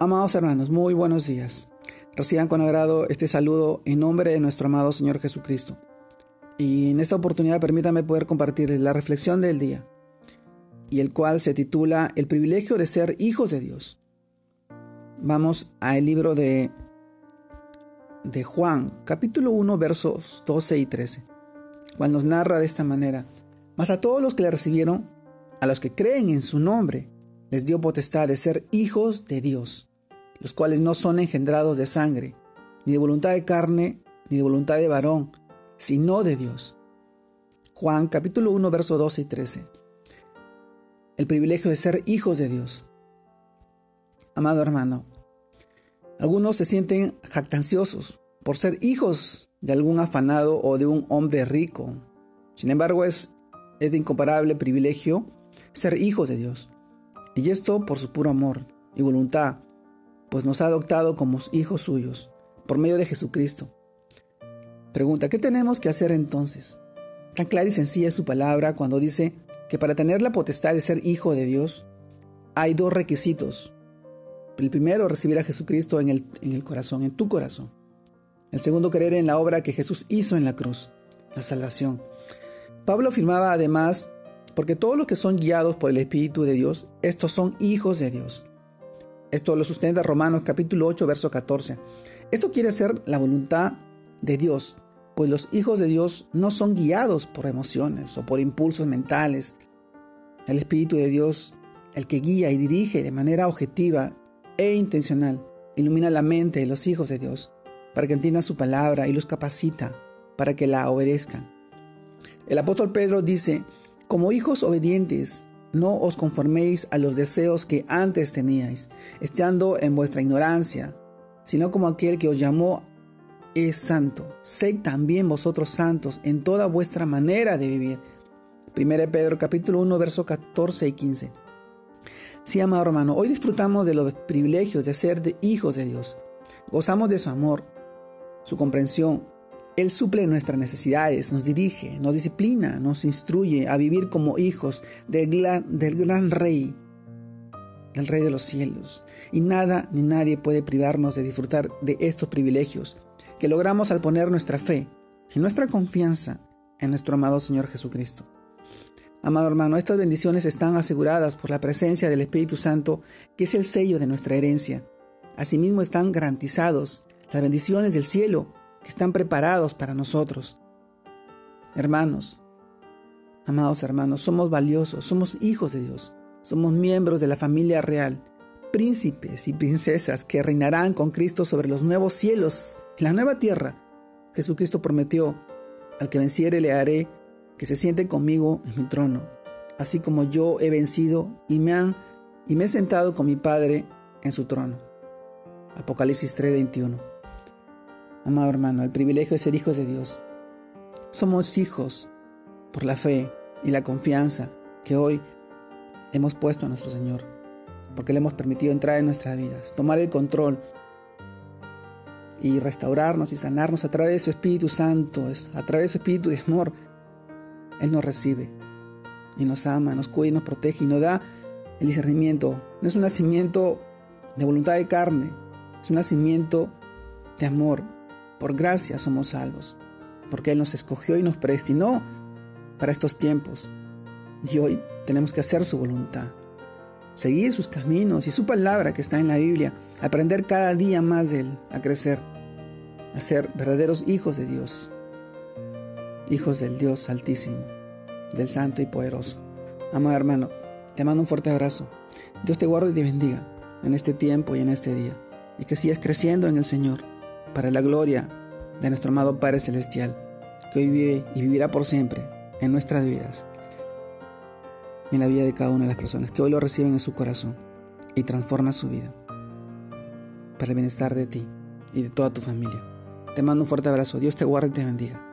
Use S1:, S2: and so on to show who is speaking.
S1: Amados hermanos, muy buenos días. Reciban con agrado este saludo en nombre de nuestro amado Señor Jesucristo. Y en esta oportunidad permítanme poder compartirles la reflexión del día, y el cual se titula El privilegio de ser hijos de Dios. Vamos al libro de, de Juan, capítulo 1, versos 12 y 13, cual nos narra de esta manera, mas a todos los que le recibieron, a los que creen en su nombre, les dio potestad de ser hijos de Dios los cuales no son engendrados de sangre, ni de voluntad de carne, ni de voluntad de varón, sino de Dios. Juan capítulo 1, verso 12 y 13. El privilegio de ser hijos de Dios. Amado hermano, algunos se sienten jactanciosos por ser hijos de algún afanado o de un hombre rico. Sin embargo, es, es de incomparable privilegio ser hijos de Dios. Y esto por su puro amor y voluntad, pues nos ha adoptado como hijos suyos, por medio de Jesucristo. Pregunta, ¿qué tenemos que hacer entonces? Tan clara y sencilla es su palabra cuando dice que para tener la potestad de ser hijo de Dios hay dos requisitos. El primero, recibir a Jesucristo en el, en el corazón, en tu corazón. El segundo, creer en la obra que Jesús hizo en la cruz, la salvación. Pablo afirmaba además, porque todos los que son guiados por el Espíritu de Dios, estos son hijos de Dios. Esto lo sustenta Romanos capítulo 8, verso 14. Esto quiere ser la voluntad de Dios, pues los hijos de Dios no son guiados por emociones o por impulsos mentales. El Espíritu de Dios, el que guía y dirige de manera objetiva e intencional, ilumina la mente de los hijos de Dios para que entiendan su palabra y los capacita para que la obedezcan. El apóstol Pedro dice, como hijos obedientes, no os conforméis a los deseos que antes teníais, estando en vuestra ignorancia, sino como aquel que os llamó es santo. Sed también vosotros santos en toda vuestra manera de vivir. 1 Pedro capítulo 1, versos 14 y 15. Sí, amado hermano, hoy disfrutamos de los privilegios de ser de hijos de Dios. Gozamos de su amor, su comprensión, él suple nuestras necesidades, nos dirige, nos disciplina, nos instruye a vivir como hijos del gran, Rey, del Rey de los cielos. Y nada ni nadie puede privarnos de disfrutar de estos privilegios que logramos al poner nuestra fe y nuestra confianza en nuestro amado Señor Jesucristo. Amado hermano, estas bendiciones están aseguradas por la presencia del Espíritu Santo, que es el sello de nuestra herencia. Asimismo están garantizados las bendiciones del cielo que están preparados para nosotros. Hermanos, amados hermanos, somos valiosos, somos hijos de Dios, somos miembros de la familia real, príncipes y princesas que reinarán con Cristo sobre los nuevos cielos y la nueva tierra. Jesucristo prometió, al que venciere le haré que se siente conmigo en mi trono, así como yo he vencido y me han y me he sentado con mi Padre en su trono. Apocalipsis 3:21 amado hermano, el privilegio de ser hijos de Dios. Somos hijos por la fe y la confianza que hoy hemos puesto a nuestro Señor, porque le hemos permitido entrar en nuestras vidas, tomar el control y restaurarnos y sanarnos a través de su Espíritu Santo, a través de su Espíritu de amor. Él nos recibe y nos ama, nos cuida y nos protege y nos da el discernimiento. No es un nacimiento de voluntad de carne, es un nacimiento de amor, por gracia somos salvos, porque Él nos escogió y nos predestinó para estos tiempos. Y hoy tenemos que hacer su voluntad, seguir sus caminos y su palabra que está en la Biblia, aprender cada día más de Él, a crecer, a ser verdaderos hijos de Dios, hijos del Dios Altísimo, del Santo y Poderoso. Amado hermano, te mando un fuerte abrazo. Dios te guarde y te bendiga en este tiempo y en este día, y que sigas creciendo en el Señor para la gloria de nuestro amado Padre Celestial, que hoy vive y vivirá por siempre en nuestras vidas, en la vida de cada una de las personas que hoy lo reciben en su corazón y transforma su vida para el bienestar de ti y de toda tu familia. Te mando un fuerte abrazo. Dios te guarde y te bendiga.